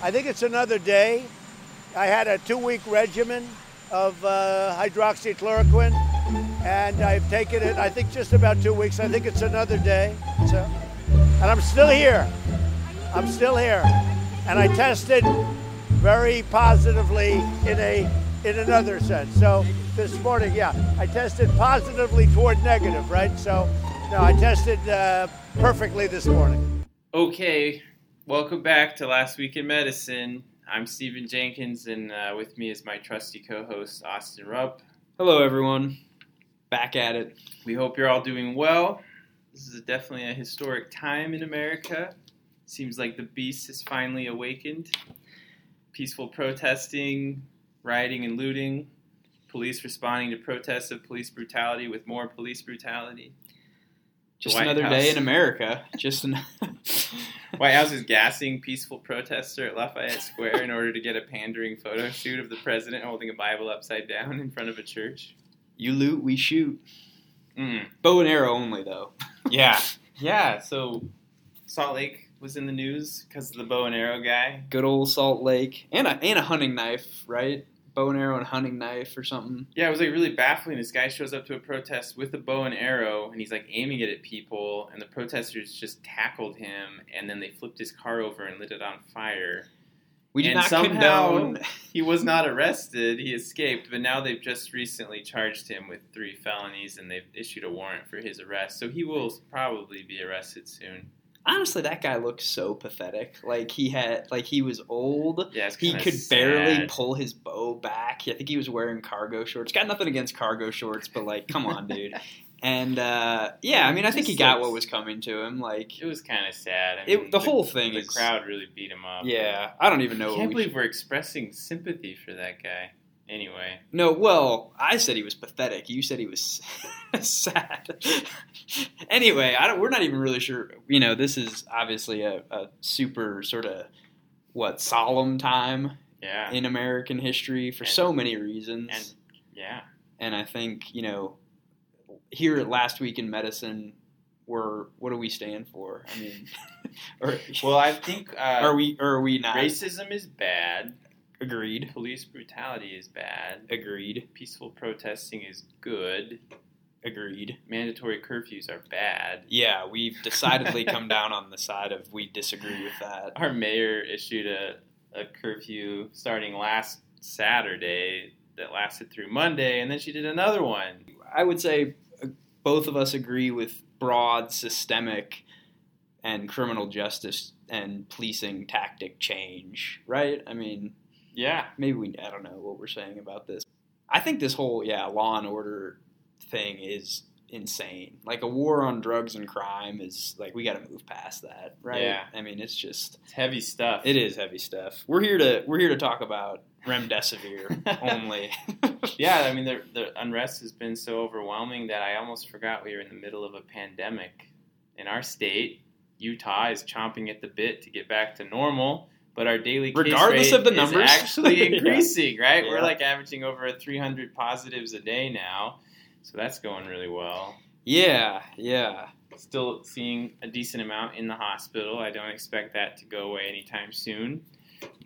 I think it's another day. I had a two-week regimen of uh, hydroxychloroquine, and I've taken it. I think just about two weeks. I think it's another day. So, and I'm still here. I'm still here, and I tested very positively in a in another sense. So this morning, yeah, I tested positively toward negative, right? So, no, I tested uh, perfectly this morning. Okay, welcome back to Last Week in Medicine. I'm Stephen Jenkins, and uh, with me is my trusty co-host Austin Rupp. Hello, everyone. Back at it. We hope you're all doing well. This is definitely a historic time in America. Seems like the beast has finally awakened. Peaceful protesting, rioting, and looting. Police responding to protests of police brutality with more police brutality. Just White another House. day in America. Just an White House is gassing peaceful protester at Lafayette Square in order to get a pandering photo shoot of the president holding a Bible upside down in front of a church. you loot, we shoot. Mm. Bow and arrow only, though. Yeah, yeah. So Salt Lake was in the news because of the bow and arrow guy. Good old Salt Lake, and a and a hunting knife, right? Bow and arrow and hunting knife or something. Yeah, it was like really baffling. This guy shows up to a protest with a bow and arrow, and he's like aiming it at people, and the protesters just tackled him, and then they flipped his car over and lit it on fire. We did And not somehow- condone. He was not arrested; he escaped. But now they've just recently charged him with three felonies, and they've issued a warrant for his arrest. So he will probably be arrested soon. Honestly, that guy looked so pathetic. Like he had, like he was old. Yeah, He could barely pull his bow back. I think he was wearing cargo shorts. Got nothing against cargo shorts, but like, come on, dude. And uh, yeah, I mean, I think he got what was coming to him. Like It was kind of sad. I it, mean, the whole thing the is. crowd really beat him up. Yeah, I don't even know. I can't we believe we're expressing sympathy for that guy. Anyway, No, well, I said he was pathetic. You said he was sad. anyway, I don't, we're not even really sure. You know, this is obviously a, a super sort of what solemn time yeah, in American history for And- so many reasons. and yeah, And I think you know, here at Last Week in Medicine, we're what do we stand for? I mean, or well, I think uh, are we or are we not racism is bad. Agreed? Police brutality is bad. Agreed. Peaceful protesting is good. Agreed. Mandatory curfews are bad. Yeah, we've decidedly come down on the side of we disagree with that. Our mayor issued a, a curfew starting last Saturday that lasted through Monday, and then she did another one. I would say uh, both of us agree with broad systemic and criminal justice and policing tactic change, right? I mean, Yeah, maybe we I don't know what we're saying about this. I think this whole yeah, law and order thing is insane. Like a war on drugs and crime is like we got to move past that, right? Yeah. I mean, it's just it's heavy stuff. it is heavy stuff. We're here to we're here to talk about remdesivir only. Yeah, I mean, the, the unrest has been so overwhelming that I almost forgot we were in the middle of a pandemic. In our state, Utah is chomping at the bit to get back to normal, but our daily case Regardless rate of the is numbers. actually Yeah. increasing. Right, we're like averaging over 300 positives a day now, so that's going really well. yeah, yeah. Still seeing a decent amount in the hospital. I don't expect that to go away anytime soon,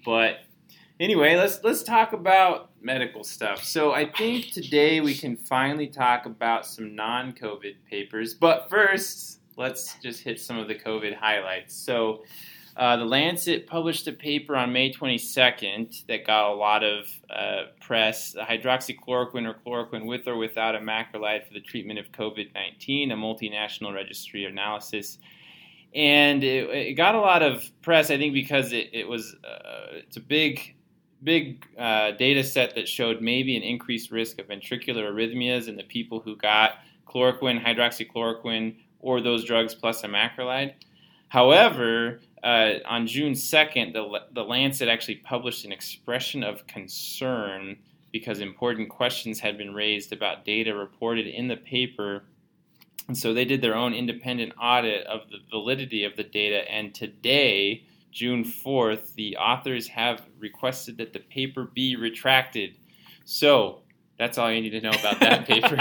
but anyway, let's let's talk about medical stuff. So I think today we can finally talk about some non-COVID papers. But first, let's just hit some of the COVID highlights. So uh, the Lancet published a paper on May 22nd that got a lot of uh, press. Hydroxychloroquine or chloroquine with or without a macrolide for the treatment of COVID-19, a multinational registry analysis and it, it got a lot of press. I think because it, it was uh, it's a big big uh, data set that showed maybe an increased risk of ventricular arrhythmias in the people who got chloroquine, hydroxychloroquine, or those drugs plus a macrolide. However, uh, on June 2nd, the, the Lancet actually published an expression of concern because important questions had been raised about data reported in the paper and so they did their own independent audit of the validity of the data. And today, June 4th, the authors have requested that the paper be retracted. So That's all you need to know about that paper.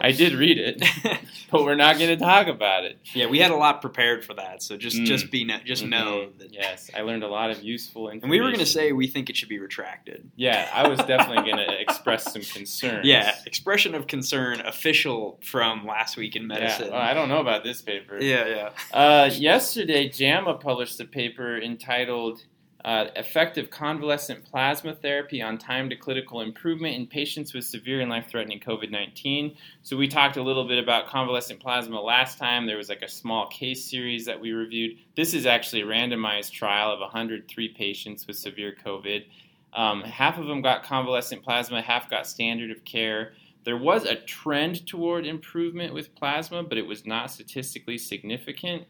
I did read it, but we're not going to talk about it. yeah, we had a lot prepared for that, so just Mm. just be no- just know Mhm. that. Yes, I learned a lot of useful information. And we were going to say we think it should be retracted. Yeah, I was definitely going to express some concern. Yeah, expression of concern official from last week in medicine. Yeah, well, I don't know about this paper. yeah, yeah. Uh, yesterday, JAMA published a paper entitled uh, Effective Convalescent Plasma Therapy on Time to Clinical Improvement in Patients with Severe and Life Threatening COVID 19. So, we talked a little bit about convalescent plasma last time. There was like a small case series that we reviewed. This is actually a randomized trial of 103 patients with severe COVID. Um, half of them got convalescent plasma, half got standard of care. There was a trend toward improvement with plasma, but it was not statistically significant.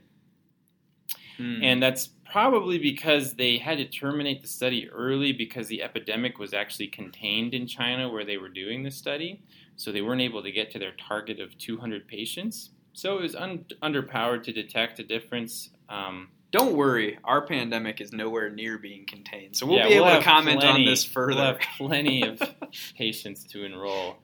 Hmm. And that's probably because they had to terminate the study early because the epidemic was actually contained in China where they were doing the study. So they weren't able to get to their target of 200 patients. So it was un- underpowered to detect a difference. Um, Don't worry, our pandemic is nowhere near being contained, so we'll yeah, be able have to comment plenty- on this further. We'll have plenty of patients to enroll.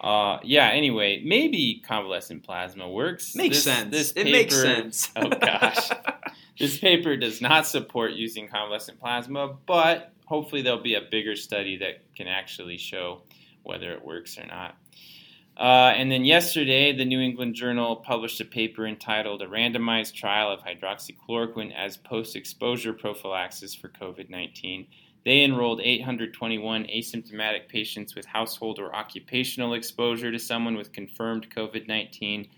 Uh, yeah. Anyway, maybe convalescent plasma works. makes This- sense. This paper, it makes sense. Oh gosh. This paper does not support using convalescent plasma, but hopefully there'll be a bigger study that can actually show whether it works or not. Uh, and then yesterday, the New England Journal published a paper entitled A Randomized Trial of Hydroxychloroquine as Post Exposure Prophylaxis for COVID 19. They enrolled 821 asymptomatic patients with household or occupational exposure to someone with confirmed COVID 19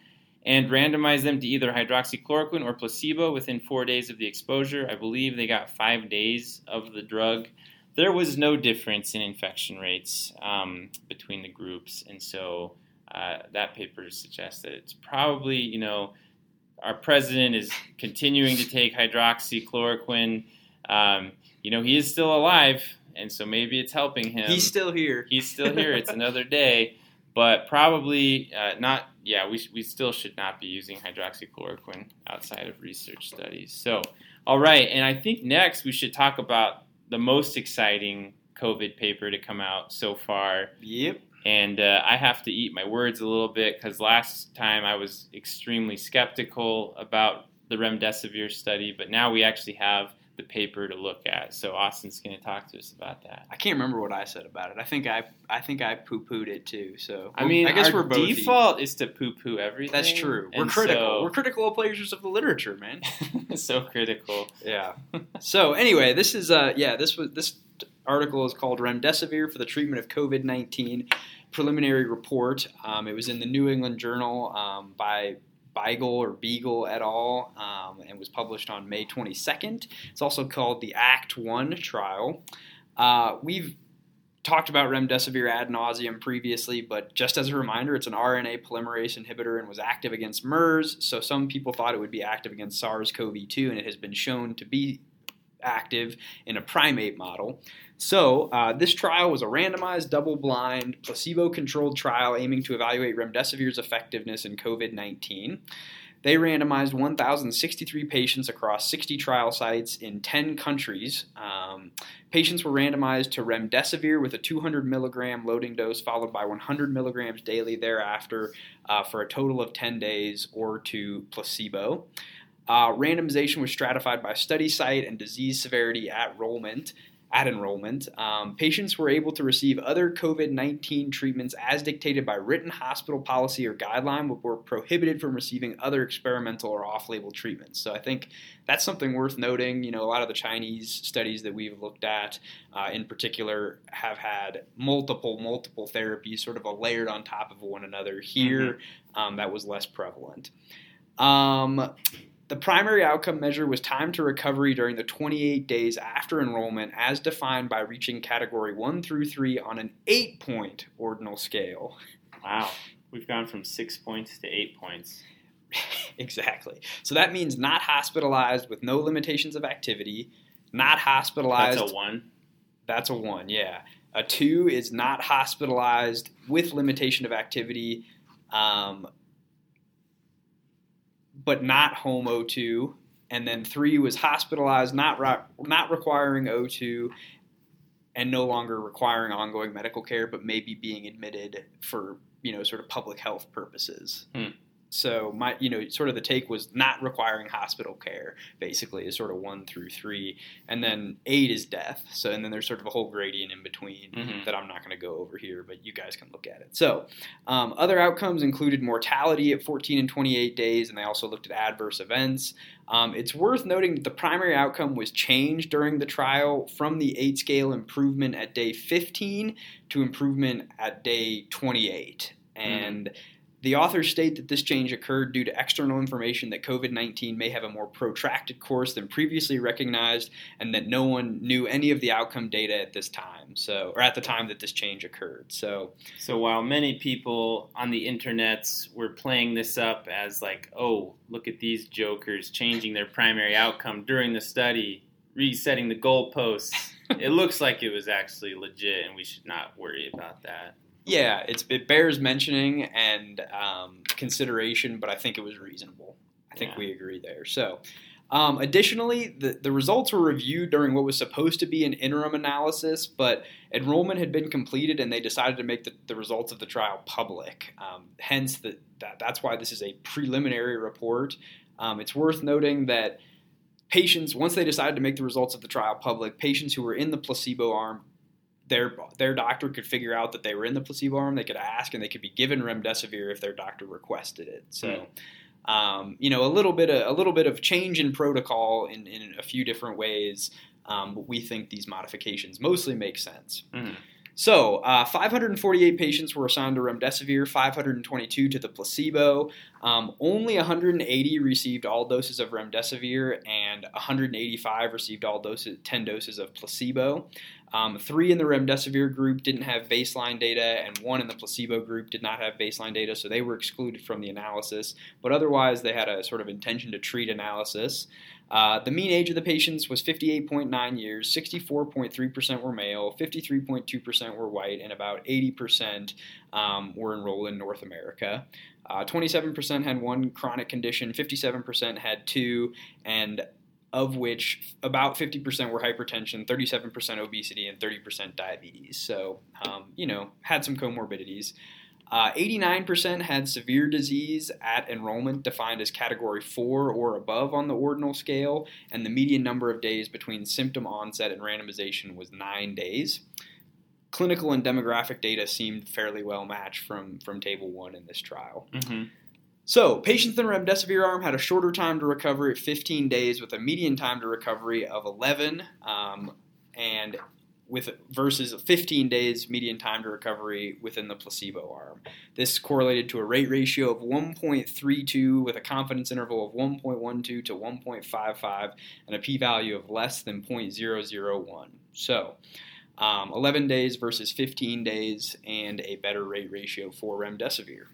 and randomized them to either hydroxychloroquine or placebo within four days of the exposure. I believe they got five days of the drug. There was no difference in infection rates um, between the groups, and so uh, that paper suggests that it's probably, you know, our president is continuing to take hydroxychloroquine. Um, you know, he is still alive, and so maybe it's helping him. He's still here. He's still here. It's another day, but probably uh, not. Yeah, we, we still should not be using hydroxychloroquine outside of research studies. So, all right, and I think next we should talk about the most exciting COVID paper to come out so far. Yep. And uh, I have to eat my words a little bit because last time I was extremely skeptical about the remdesivir study, but now we actually have the paper to look at. So Austin's going to talk to us about that. I can't remember what I said about it. I think I I think I poo pooed it too. So I mean, I guess we're both default is to poo-poo everything. That's true. We're and critical. We're critical of pleasures of the literature, man. So, so critical. Yeah. so anyway, this is uh yeah this was this article is called Remdesivir for the treatment of COVID nineteen preliminary report. Um, it was in the New England Journal um, by Beigel or Beagle et al. Um, and was published on May 22nd. It's also called the Act One trial. Uh, we've talked about remdesivir ad nauseum previously, but just as a reminder, it's an RNA polymerase inhibitor and was active against MERS. So some people thought it would be active against SARS-CoV-2, and it has been shown to be active in a primate model. So, uh, this trial was a randomized, double blind, placebo controlled trial aiming to evaluate remdesivir's effectiveness in COVID 19. They randomized 1,063 patients across 60 trial sites in 10 countries. Um, patients were randomized to remdesivir with a 200 milligram loading dose, followed by 100 milligrams daily thereafter uh, for a total of 10 days, or to placebo. Uh, randomization was stratified by study site and disease severity at enrollment. At enrollment, um, patients were able to receive other COVID 19 treatments as dictated by written hospital policy or guideline, but were prohibited from receiving other experimental or off label treatments. So I think that's something worth noting. You know, a lot of the Chinese studies that we've looked at, uh, in particular, have had multiple, multiple therapies sort of a layered on top of one another. Here, um, that was less prevalent. Um, the primary outcome measure was time to recovery during the 28 days after enrollment, as defined by reaching category 1 through 3 on an 8 point ordinal scale. Wow. We've gone from six points to eight points. exactly. So that means not hospitalized with no limitations of activity, not hospitalized. That's a one. That's a 1, yeah. A 2 is not hospitalized with limitation of activity. Um, but not home O2. And then three was hospitalized, not not requiring O2, and no longer requiring ongoing medical care, but maybe being admitted for you know sort of public health purposes. Hmm. So my, you know, sort of the take was not requiring hospital care, basically, is sort of one through three, and then eight is death. So and then there's sort of a whole gradient in between Mhm. that I'm not going to go over here, but you guys can look at it. So um, other outcomes included mortality at 14 and 28 days, and they also looked at adverse events. Um, it's worth noting that the primary outcome was changed during the trial from the eight scale improvement at day 15 to improvement at day 28. And the authors state that this change occurred due to external information that COVID 19 may have a more protracted course than previously recognized, and that no one knew any of the outcome data at this time, so or at the time that this change occurred. So, So while many people on the internets were playing this up as like, oh, look at these jokers changing their primary outcome during the study, resetting the goalposts, it looks like it was actually legit, and we should not worry about that. Yeah, it's, it bears mentioning and um, consideration, but I think it was reasonable. I think Yeah. we agree there. So, um, additionally, the, the results were reviewed during what was supposed to be an interim analysis, but enrollment had been completed and they decided to make the, the results of the trial public. Um, hence, the, that, that's why this is a preliminary report. Um, it's worth noting that patients, once they decided to make the results of the trial public, patients who were in the placebo arm their their doctor could figure out that they were in the placebo arm. They could ask, and they could be given remdesivir if their doctor requested it. So, um, you know, a little bit of, a little bit of change in protocol in, in a few different ways. Um, but we think these modifications mostly make sense. Mhm. So, uh, 548 patients were assigned to remdesivir, 522 to the placebo. Um, only 180 received all doses of remdesivir, and 185 received all doses, 10 doses of placebo. Um, three in the remdesivir group didn't have baseline data, and one in the placebo group did not have baseline data, so they were excluded from the analysis. But otherwise, they had a sort of intention to treat analysis. Uh, the mean age of the patients was 58.9 years, 64.3% were male, 53.2% were white, and about 80% um, were enrolled in North America. Uh, 27% had one chronic condition, 57% had two, and of which about 50% were hypertension, 37% obesity, and 30% diabetes. So, um, you know, had some comorbidities. Uh, 89% had severe disease at enrollment, defined as category 4 or above on the ordinal scale, and the median number of days between symptom onset and randomization was 9 days. Clinical and demographic data seemed fairly well matched from, from Table 1 in this trial. Mhm. So, patients in the remdesivir arm had a shorter time to recovery at 15 days, with a median time to recovery of 11, um, and with versus 15 days median time to recovery within the placebo arm. This correlated to a rate ratio of 1.32 with a confidence interval of 1.12 to 1.55 and a p-value of less than 0.001. So, um, 11 days versus 15 days and a better rate ratio for remdesivir.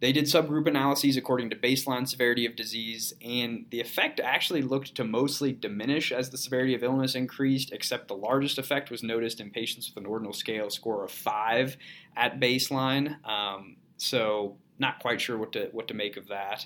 They did subgroup analyses according to baseline severity of disease, and the effect actually looked to mostly diminish as the severity of illness increased, except the largest effect was noticed in patients with an ordinal scale score of 5 at baseline. Um, so, not quite sure what to, what to make of that.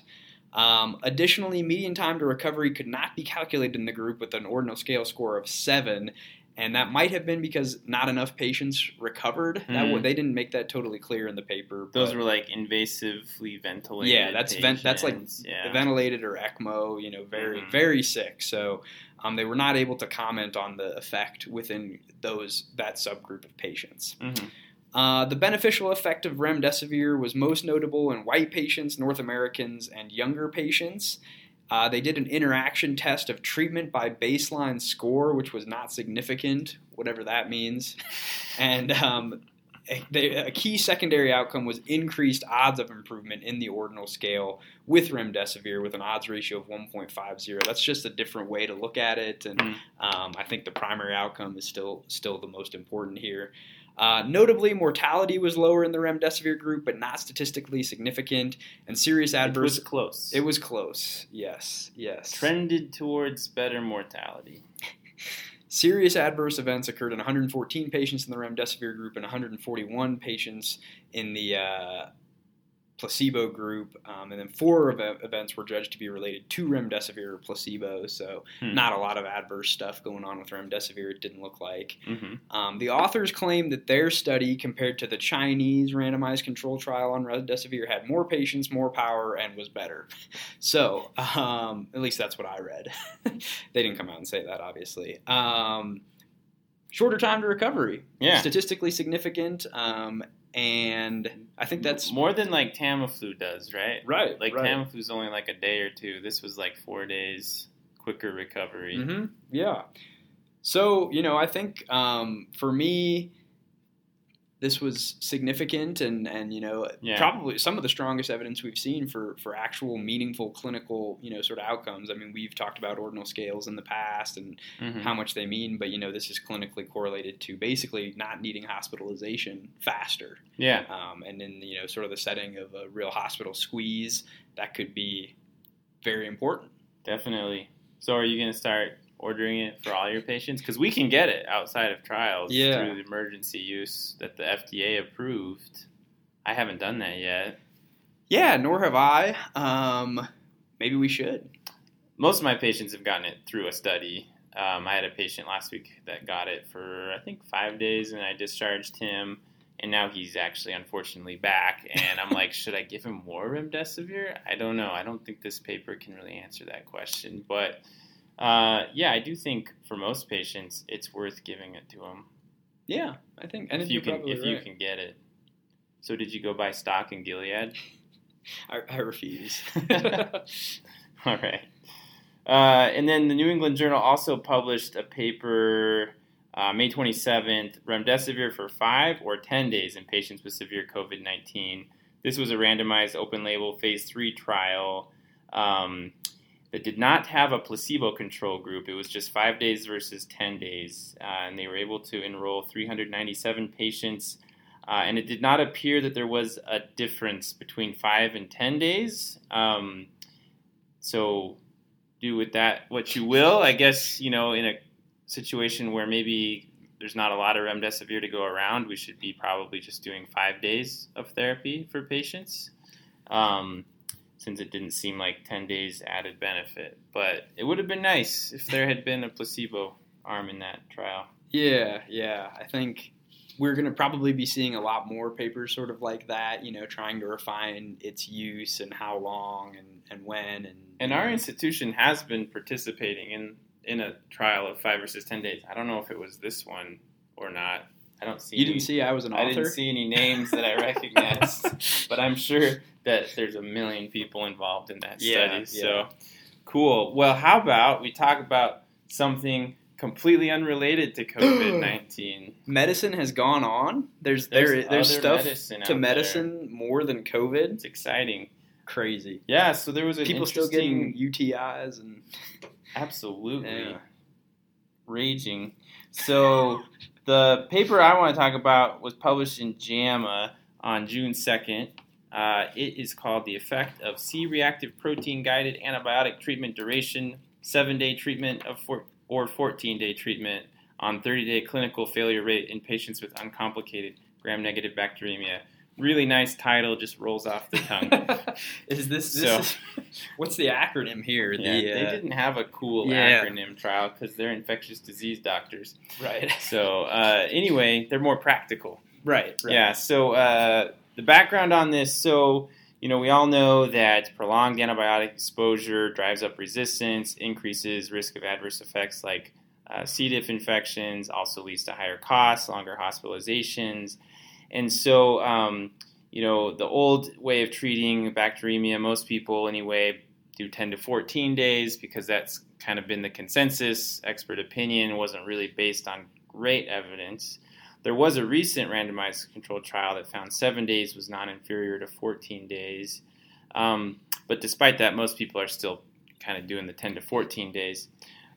Um, additionally, median time to recovery could not be calculated in the group with an ordinal scale score of 7, and that might have been because not enough patients recovered. That Mhm. they didn't make that totally clear in the paper. Those were like invasively ventilated. yeah, that's vent, that's like yeah. ventilated or ECMO. You know, very Mhm. very sick. So um, they were not able to comment on the effect within those that subgroup of patients. Mhm. Uh, the beneficial effect of remdesivir was most notable in white patients, North Americans, and younger patients. Uh, they did an interaction test of treatment by baseline score, which was not significant, whatever that means. And um, a, they, a key secondary outcome was increased odds of improvement in the ordinal scale with remdesivir with an odds ratio of 1.50. That's just a different way to look at it, and Mm. um, I think the primary outcome is still still the most important here. Uh, notably, mortality was lower in the remdesivir group, but not statistically significant, and serious adverse. It was close. It was close. Yes, yes. trended towards better mortality. Serious adverse events occurred in 114 patients in the remdesivir group and 141 patients in the uh, placebo group, um, and then four ev- events were judged to be related to remdesivir or placebo. So Hmm. not a lot of adverse stuff going on with remdesivir. It didn't look like. hmm Um, the authors claim that their study, compared to the Chinese randomized control trial on remdesivir, had more patients, more power, and was better. So, um, at least that's what I read. they didn't come out and say that, obviously. Um, shorter time to recovery, Yeah. statistically significant, um, and I think that's more than like Tamiflu does, right? right. Like right. Tamiflu's only like a day or two. This was like four days, quicker recovery. hmm Yeah. So you know, I think um, for me, this was significant, and and you know, Yeah. probably some of the strongest evidence we've seen for for actual meaningful clinical you know sort of outcomes. I mean, we've talked about ordinal scales in the past and Mhm. how much they mean, but you know, this is clinically correlated to basically not needing hospitalization faster. Yeah. Um, and in you know sort of the setting of a real hospital squeeze, that could be very important. Definitely. So, are you going to start ordering it for all your patients? Because we can get it outside of trials Yeah. through the emergency use that the FDA approved. I haven't done that yet. Yeah, nor have I. Um, maybe we should. Most of my patients have gotten it through a study. Um, I had a patient last week that got it for I think five days, and I discharged him, and now he's actually unfortunately back. And I'm like, should I give him more remdesivir? I don't know. I don't think this paper can really answer that question, but uh, yeah, I do think for most patients, it's worth giving it to them Yeah, I think. If you can if you can get it. So did you go buy stock in Gilead? I, I refuse. All right. Uh, and then the New England Journal also published a paper uh, May 27th remdesivir for five or 10 days in patients with severe COVID 19. This was a randomized open label phase three trial um, that did not have a placebo control group. It was just five days versus 10 days. Uh, and they were able to enroll 397 patients. Uh, and it did not appear that there was a difference between five and 10 days. Um, so do with that what you will. I guess, you know, in a situation where maybe there's not a lot of remdesivir to go around, we should be probably just doing five days of therapy for patients. Um, since it didn't seem like 10 days added benefit. But it would have been nice if there had been a placebo arm in that trial. yeah, yeah. I think we're going to probably be seeing a lot more papers sort of like that. You know, trying to refine its use and how long and, and when and And our institution has been participating in, in a trial of five versus 10 days. I don't know if it was this one or not. I don't see You any- didn't see I was an author. I didn't see any names that I recognized, but I'm sure that there's a million people involved in that Yeah, study. yeah. So cool. Well, how about we talk about something completely unrelated to COVID nineteen? medicine has gone on. There's There's there there's stuff medicine to there. medicine more than COVID. It's exciting. Crazy. Yeah. So there was People still getting UTIs and absolutely Yeah. raging. So the paper I want to talk about was published in JAMA on June 2nd. Uh, it is called The Effect of C Reactive Protein Guided Antibiotic Treatment Duration, 7 day treatment of four, or 14 day treatment on 30 day clinical failure rate in patients with uncomplicated gram negative bacteremia. Really nice title, just rolls off the tongue. is this, this So- is- what's the acronym here? Yeah, the, they uh, didn't have a cool yeah. acronym trial because they're infectious disease doctors. right, So uh, anyway, they're more practical. right, right. Yeah. So uh, the background on this. So you know, we all know that prolonged antibiotic exposure drives up resistance, increases risk of adverse effects like uh, C. diff infections, also leads to higher costs, longer hospitalizations, and so. Um, you know, the old way of treating bacteremia, most people anyway do 10 to 14 days because that's kind of been the consensus. Expert opinion wasn't really based on great evidence. There was a recent randomized controlled trial that found seven days was non inferior to 14 days. Um, but despite that, most people are still kind of doing the 10 to 14 days.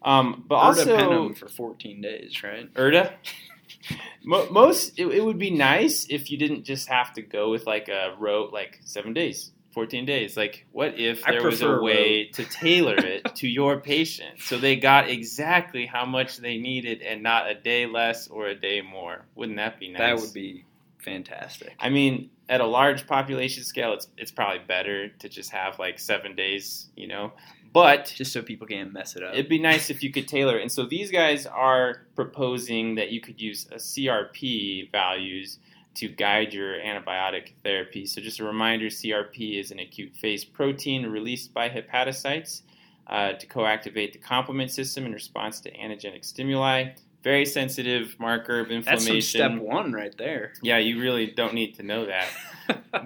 Um, but also, Ertapenem for 14 days, right? Erda. Most it, it would be nice if you didn't just have to go with like a rote like seven days, fourteen days. Like, what if there was a way to tailor it to your patient so they got exactly how much they needed and not a day less or a day more? Wouldn't that be nice? That would be fantastic. I mean, at a large population scale, it's it's probably better to just have like seven days, you know. But Just so people can't mess it up. it'd be nice if you could tailor it. And so these guys are proposing that you could use a CRP values to guide your antibiotic therapy. So just a reminder, CRP is an acute phase protein released by hepatocytes uh, to co-activate the complement system in response to antigenic stimuli. Very sensitive marker of inflammation. some step one right there. Yeah, you really don't need to know that.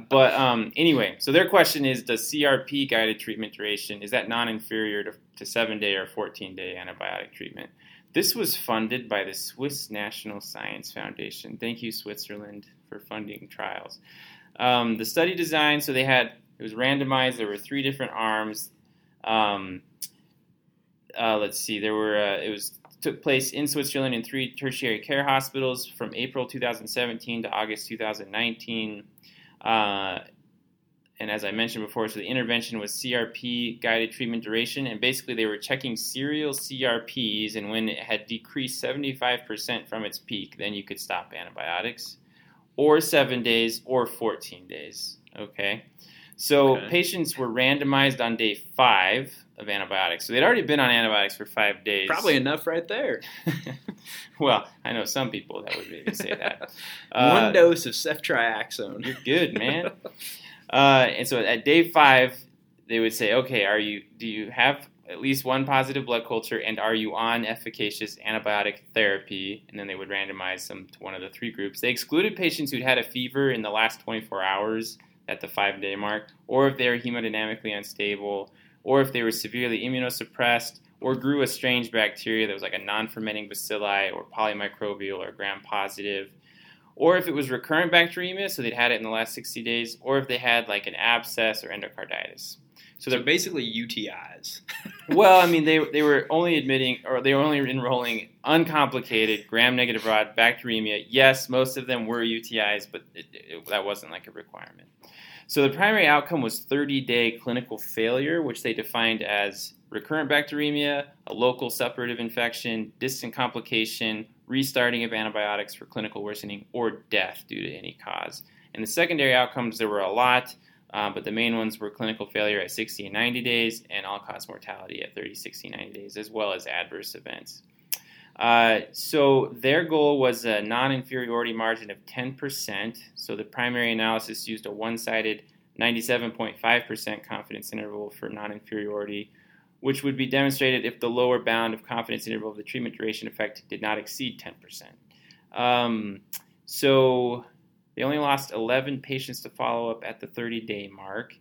but um, anyway, so their question is: Does CRP guided treatment duration is that non-inferior to, to seven-day or fourteen-day antibiotic treatment? This was funded by the Swiss National Science Foundation. Thank you, Switzerland, for funding trials. Um, the study design, so they had it was randomized. There were three different arms. Um, uh, let's see, there were uh, it was took place in Switzerland in three tertiary care hospitals from April 2017 to August 2019. Uh, and as I mentioned before, so the intervention was CRP guided treatment duration, and basically they were checking serial CRPs, and when it had decreased 75% from its peak, then you could stop antibiotics, or seven days, or 14 days. Okay, so Okay. patients were randomized on day five of antibiotics, so they'd already been on antibiotics for five days. Probably enough right there. well, I know some people that would maybe say that. One Uh, dose of ceftriaxone. You're good, man. uh, and so at day five, they would say, okay, are you? Do you have at least one positive blood culture, and are you on efficacious antibiotic therapy? And then they would randomize them to one of the three groups. They excluded patients who'd had a fever in the last 24 hours at the five day mark, or if they were hemodynamically unstable, or if they were severely immunosuppressed, or grew a strange bacteria that was like a non fermenting bacilli, or polymicrobial, or gram positive or if it was recurrent bacteremia, so they'd had it in the last 60 days, or if they had like an abscess or endocarditis. So they're basically UTIs. well, I mean, they they were only admitting or they were only enrolling uncomplicated gram-negative rod bacteremia. Yes, most of them were UTIs, but it, it, that wasn't like a requirement. So the primary outcome was 30-day clinical failure, which they defined as recurrent bacteremia, a local suppurative infection, distant complication, restarting of antibiotics for clinical worsening, or death due to any cause. And the secondary outcomes, there were a lot. Uh, but the main ones were clinical failure at 60 and 90 days and all cause mortality at 30, 60, 90 days, as well as adverse events. Uh, so their goal was a non inferiority margin of 10%. So the primary analysis used a one sided 97.5% confidence interval for non inferiority, which would be demonstrated if the lower bound of confidence interval of the treatment duration effect did not exceed 10%. Um, so they only lost 11 patients to follow up at the 30 day mark.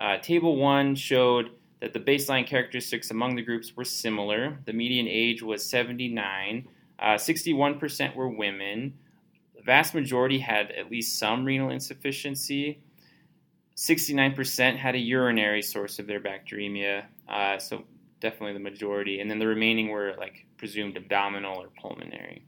Uh, table 1 showed that the baseline characteristics among the groups were similar. The median age was 79, uh, 61% were women. The vast majority had at least some renal insufficiency. 69% had a urinary source of their bacteremia, uh, so definitely the majority. And then the remaining were like presumed abdominal or pulmonary.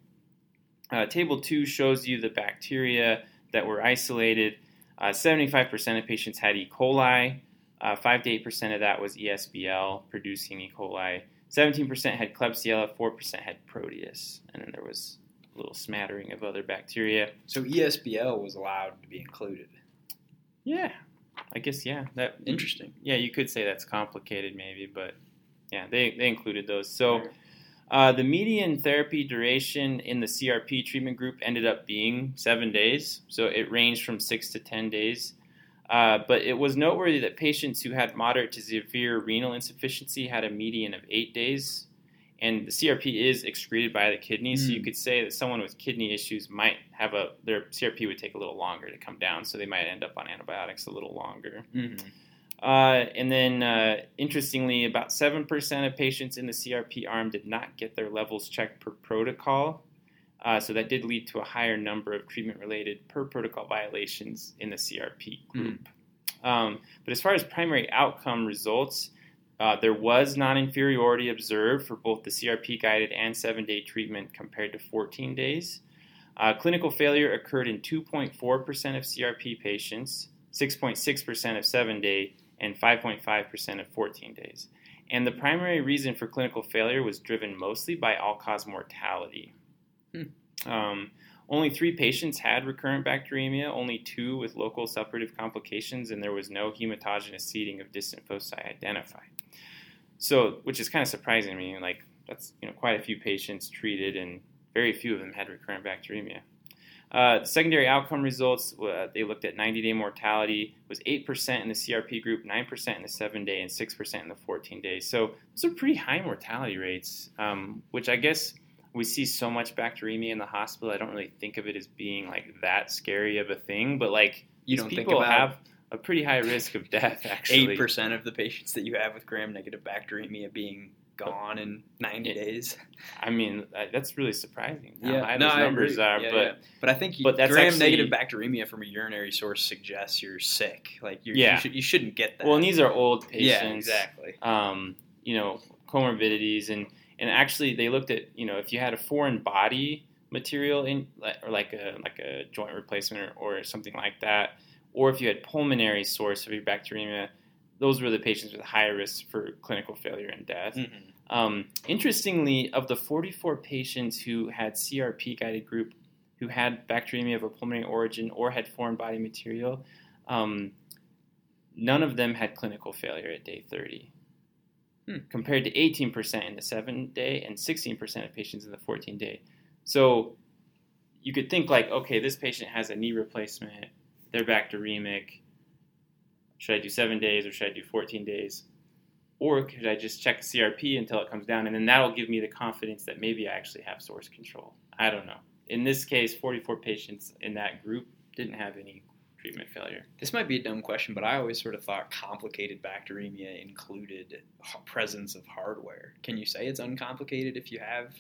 Uh, table 2 shows you the bacteria that were isolated. Uh, 75% of patients had E. coli. Uh, 5 to 8% of that was ESBL producing E. coli. 17% had Klebsiella, 4% had Proteus, and then there was a little smattering of other bacteria. So ESBL was allowed to be included. Yeah, I guess yeah. That Interesting. yeah, you could say that's complicated maybe, but yeah, they they included those. So. Uh, the median therapy duration in the CRP treatment group ended up being seven days, so it ranged from six to ten days. Uh, but it was noteworthy that patients who had moderate to severe renal insufficiency had a median of eight days. And the CRP is excreted by the kidney, so you Mm. could say that someone with kidney issues might have a their CRP would take a little longer to come down, so they might end up on antibiotics a little longer. Mm-hmm. Uh, and then, uh, interestingly, about 7% of patients in the CRP arm did not get their levels checked per protocol. Uh, so that did lead to a higher number of treatment related per protocol violations in the CRP group. Um, but as far as primary outcome results, uh, there was non inferiority observed for both the CRP guided and seven day treatment compared to 14 days. Uh, clinical failure occurred in 2.4% of CRP patients, 6.6% of seven day, and 5.5% of 14 days. And the primary reason for clinical failure was driven mostly by all cause mortality. Hmm. Um, only three patients had recurrent bacteremia, only two with local suppurative complications, and there was no hematogenic seeding of distant foci identified. So, which is kind of surprising to me. Like that's you know quite a few patients treated, and very few of them had recurrent bacteremia. Uh, secondary outcome results, uh, they looked at 90-day mortality, was 8% in the CRP group, 9% in the 7-day, and 6% in the 14 days. So those are pretty high mortality rates, um, which I guess we see so much bacteremia in the hospital. I don't really think of it as being like that scary of a thing, but like You don't think people about have a pretty high risk of death. Actually, eight percent of the patients that you have with gram-negative bacteremia being gone in 90 days. I mean, that's really surprising. Yeah. high No, those numbers are, Yeah, but yeah. But I think you, but that's gram-negative actually- bacteremia from a urinary source suggests you're sick. Like you're, Yeah. you, should, you shouldn't get that. well, and these are old patients. yeah, exactly. um, you know, comorbidities, and and actually they looked at you know if you had a foreign body material in or like a like a joint replacement or, or something like that, or if you had pulmonary source of your bacteremia, those were the patients with higher risk for clinical failure and death. Mhm. Um, interestingly, of the 44 patients who had CRP guided group who had bacteremia of a pulmonary origin or had foreign body material, um, none of them had clinical failure at day 30, Hmm. compared to 18% in the 7 day and 16% of patients in the 14 day. So you could think, like, okay, this patient has a knee replacement, they're bacteremic. Should I do 7 days or should I do 14 days? Or could I just check CRP until it comes down, and then that'll give me the confidence that maybe I actually have source control? I don't know. In this case, 44 patients in that group didn't have any treatment failure. This might be a dumb question, but I always sort of thought complicated bacteremia included presence of hardware. Can you say it's uncomplicated if you have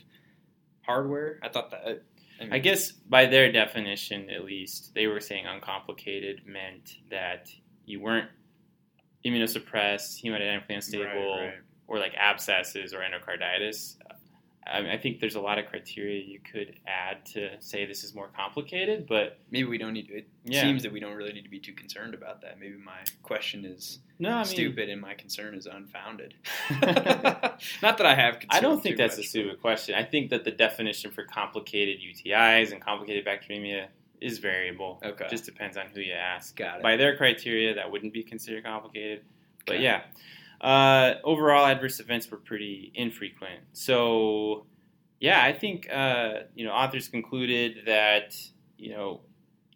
hardware? I thought that. I, mean, I guess by their definition, at least, they were saying uncomplicated meant that you weren't immunosuppressed, hemodynamically unstable, Right, right. or like abscesses or endocarditis. I, mean, I think there's a lot of criteria you could add to say this is more complicated, but Maybe we don't need to. It Yeah. seems that we don't really need to be too concerned about that. Maybe my question is no, I mean, stupid and my concern is unfounded. Not that I have. I don't think that's a much, stupid question. I think that the definition for complicated UTIs and complicated bacteremia is variable. Okay. Just depends on who you ask. Got it. By their criteria, that wouldn't be considered complicated. But yeah, uh, overall adverse events were pretty infrequent. So yeah, I think uh, you know authors concluded that you know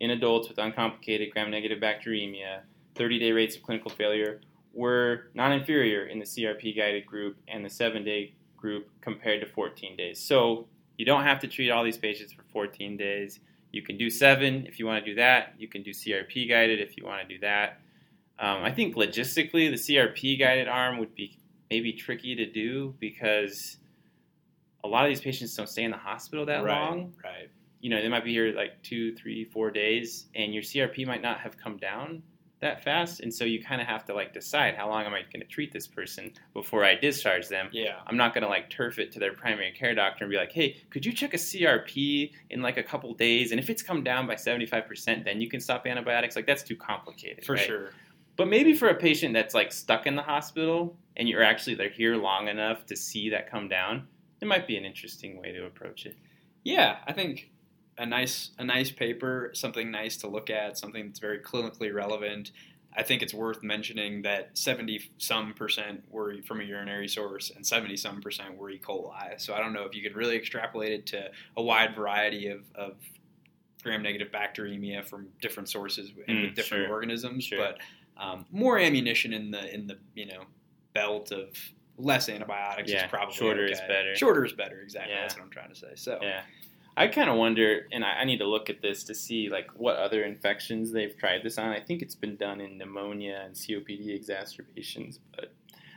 in adults with uncomplicated gram-negative bacteremia, 30-day rates of clinical failure were non-inferior in the CRP-guided group and the seven-day group compared to 14 days. So you don't have to treat all these patients for 14 days. You can do seven if you want to do that. You can do CRP guided if you want to do that. Um, I think logistically, the CRP guided arm would be maybe tricky to do because a lot of these patients don't stay in the hospital that right, long. Right. You know, they might be here like two, three, four days, and your CRP might not have come down that fast. And so you kind of have to like decide how long am I going to treat this person before I discharge them. Yeah. I'm not going to like turf it to their primary care doctor and be like, hey, could you check a CRP in like a couple days? And if it's come down by 75%, then you can stop antibiotics. Like, that's too complicated. For right? sure. But maybe for a patient that's like stuck in the hospital and you're actually they're here long enough to see that come down, it might be an interesting way to approach it. Yeah, I think a nice a nice paper, something nice to look at, something that's very clinically relevant. I think it's worth mentioning that 70 some percent were from a urinary source and 70 some percent were E. coli. So I don't know if you could really extrapolate it to a wide variety of, of gram negative bacteremia from different sources and Mm, with different sure. organisms, Sure. but um, more ammunition in the in the you know belt of less antibiotics Yeah, is probably shorter is better. Shorter is better, exactly. Yeah. That's what I'm trying to say. So Yeah. I kind of wonder, and I, I need to look at this to see like what other infections they've tried this on. I think it's been done in pneumonia and COPD exacerbations, but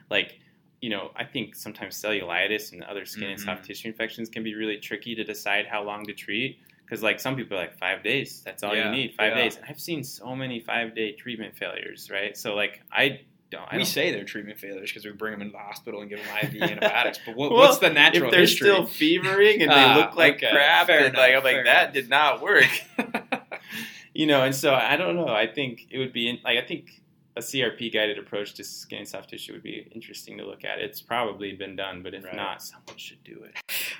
like you know, I think sometimes cellulitis and other skin and soft Mhm. tissue infections can be really tricky to decide how long to treat. Because like some people are like five days, that's all Yeah, you need, five yeah. days. And I've seen so many five day treatment failures, right? So like I don't. I we don't say they're treatment failures because we bring them into the hospital and give them IV antibiotics. But what, Well, what's the natural if they're history? still fevering and they Ah, look like okay. crap, and like I'm like that enough. did not work. you know, and so I don't know. I think it would be in, like I think a CRP guided approach to skin and soft tissue would be interesting to look at. It's probably been done, but if Right. not, someone should do it.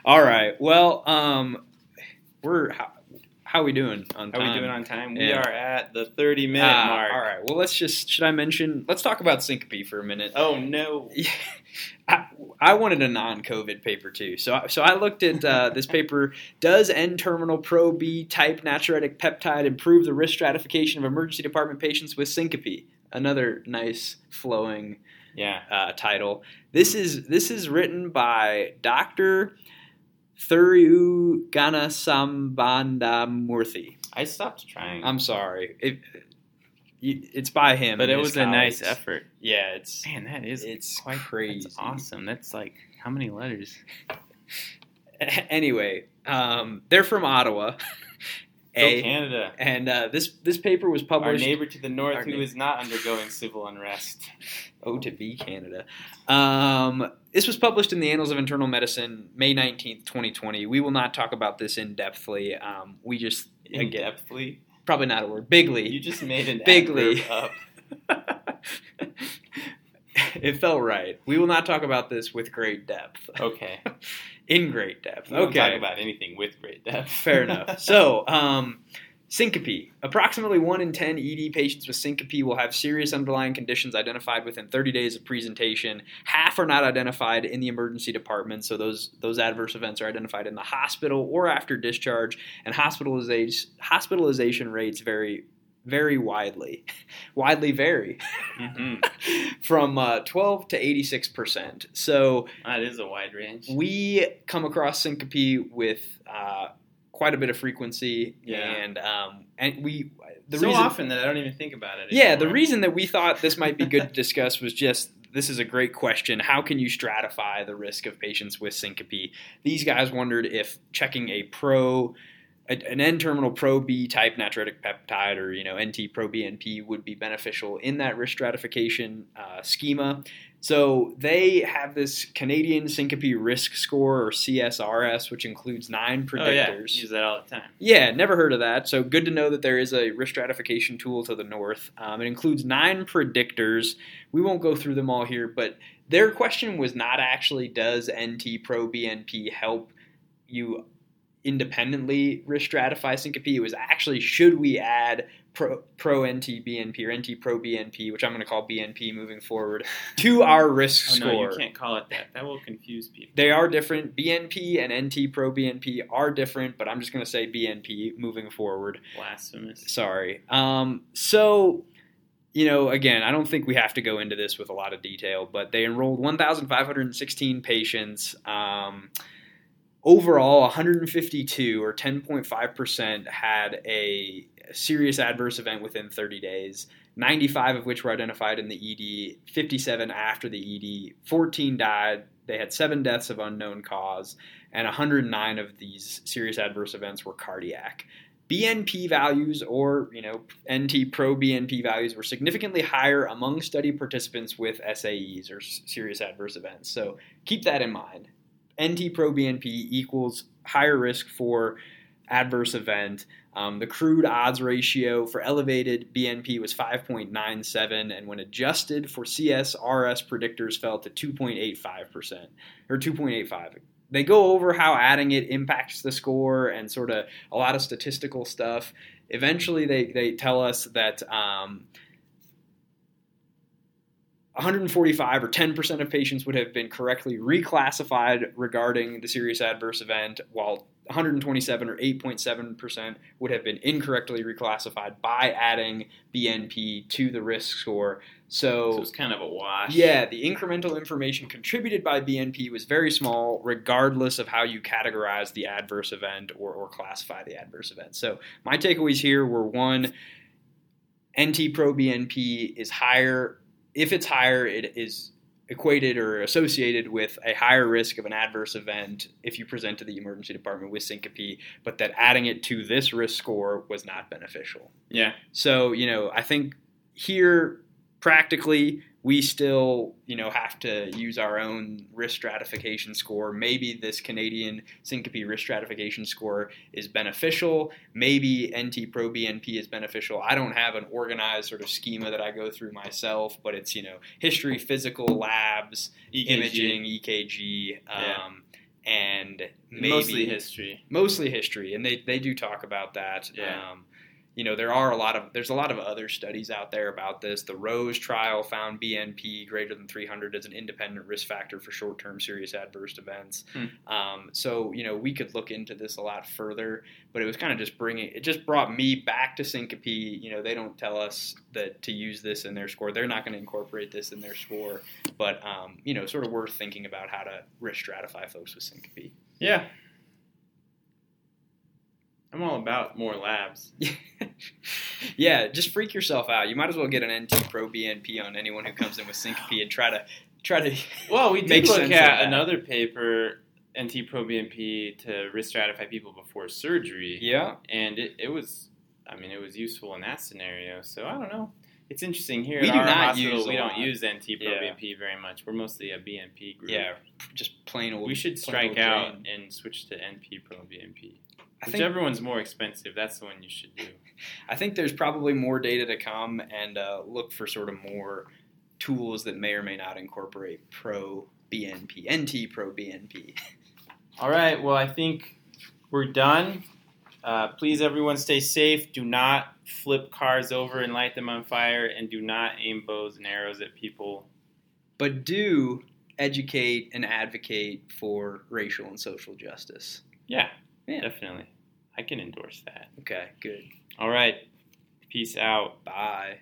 All right. Well, um, we're. How are we doing on How time? are we doing on time? We Yeah. are at the 30 minute Ah, mark. All right. Well, let's just. Should I mention? Let's talk about syncope for a minute. Oh no. I, I wanted a non-COVID paper too, so I- so I looked at uh, this paper. Does N-terminal pro B type natriuretic peptide improve the risk stratification of emergency department patients with syncope? Another nice flowing Yeah. uh, title. This is this is written by Doctor Thiruganasambandamoorthy. I stopped trying. I'm sorry, it, it's by him, but it was a nice effort. Yeah, it's Man, that is it's quite crazy. That's awesome. That's like how many letters? anyway, um, they're from Ottawa. Go Canada. and uh, this this paper was published. Our neighbor to the north who neigh- is not undergoing civil unrest. Oh, to be Canada. Um, this was published in the Annals of Internal Medicine, May nineteenth, twenty twenty. We will not talk about this in depthly. Um, we just In depthly. probably not a word. Bigly. You just made an Bigly. up. it felt right. We will not talk about this with great depth. Okay. In great depth. We okay. talk about anything with great depth. Fair enough. So, um, syncope. Approximately 1 in 10 ED patients with syncope will have serious underlying conditions identified within 30 days of presentation. Half are not identified in the emergency department, so those, those adverse events are identified in the hospital or after discharge, and hospitalization, hospitalization rates vary very widely. widely vary hmm from uh, 12 to 86%. So, That is a wide range. we come across syncope with uh, quite a bit of frequency, Yeah. and um, and we the so reason, often that I don't even think about it. yeah, the reason that we thought this might be good to discuss was just this is a great question. How can you stratify the risk of patients with syncope? These guys wondered if checking a pro an N-terminal pro B type natriuretic peptide or you know NT pro BNP would be beneficial in that risk stratification uh, schema. So they have this Canadian syncope risk score or CSRS, which includes nine Oh yeah, predictors. use that all the time. Yeah, never heard of that. So good to know that there is a risk stratification tool to the north. Um, it includes nine predictors. We won't go through them all here, but their question was not actually does NT pro BNP help you independently risk stratify syncope? It was actually should we add pro, pro NT BNP or NT pro BNP, which I'm going to call BNP moving forward, to our risk Oh score? no, you can't call it that. That will confuse people. They are different. BNP and NT pro BNP are different, but I'm just going to say BNP moving forward. Blasphemous. Sorry. Um, so, you know, again, I don't think we have to go into this with a lot of detail, but they enrolled 1,516 patients. Um, overall, 152 or 10.5% had a serious adverse event within 30 days. 95 of which were identified in the ED, 57 after the ED, 14 died. They had seven deaths of unknown cause, and 109 of these serious adverse events were cardiac. BNP values or you know NT pro BNP values were significantly higher among study participants with SAEs or serious adverse events. So keep that in mind. NT pro BNP equals higher risk for adverse event. Um, the crude odds ratio for elevated BNP was 5.97, and when adjusted for CSRS predictors, fell to 2.85% or 2.85 they go over how adding it impacts the score and sort of a lot of statistical stuff. Eventually, they, they tell us that um, 145 or 10% of patients would have been correctly reclassified regarding the serious adverse event, while 127 or 8.7% would have been incorrectly reclassified by adding BNP to the risk score. So it's kind of a wash. Yeah, the incremental information contributed by BNP was very small, regardless of how you categorize the adverse event or, or classify the adverse event. So, my takeaways here were one, NT pro BNP is higher. If it's higher, it is equated or associated with a higher risk of an adverse event if you present to the emergency department with syncope, but that adding it to this risk score was not beneficial. Yeah. So, you know, I think here practically we still, you know, have to use our own risk stratification score. Maybe this Canadian syncope risk stratification score is beneficial. Maybe NT Pro BNP is beneficial. I don't have an organized sort of schema that I go through myself, but it's, you know, history, physical, labs, EKG. imaging, EKG, um, Yeah. and maybe Mostly history. mostly history, and they they do talk about that. Yeah. Um, you know, there are a lot of there's a lot of other studies out there about this. The Rose trial found BNP greater than 300 as an independent risk factor for short-term serious adverse events. Hmm. Um, so you know, we could look into this a lot further, but it was kind of just bringing it just brought me back to syncope. You know, they don't tell us that to use this in their score. They're not going to incorporate this in their score, but um, you know, sort of worth thinking about how to risk stratify folks with syncope. Yeah. I'm all about more labs. yeah, just freak yourself out. You might as well get an NT Pro BNP on anyone who comes in with syncope and try to try to. Well, we did look at another paper, NT proBNP, to risk stratify people before surgery, Yeah, and it, it was, I mean, it was useful in that scenario. So I don't know. It's interesting here We at do our not hospital. use we don't lot. use NT Yeah. proBNP very much. We're mostly a BNP group. yeah, just plain old. We should strike out and switch to NP proBNP. I think Whichever one's more expensive, that's the one you should do. I think there's probably more data to come, and uh, look for sort of more tools that may or may not incorporate Pro BNP, NT Pro BNP. All right. Well, I think we're done. Uh, please, everyone, stay safe. Do not flip cars over and light them on fire, and do not aim bows and arrows at people. But do educate and advocate for racial and social justice. Yeah, Yeah. definitely. I can endorse that. Okay, good. All right. Peace out. Bye.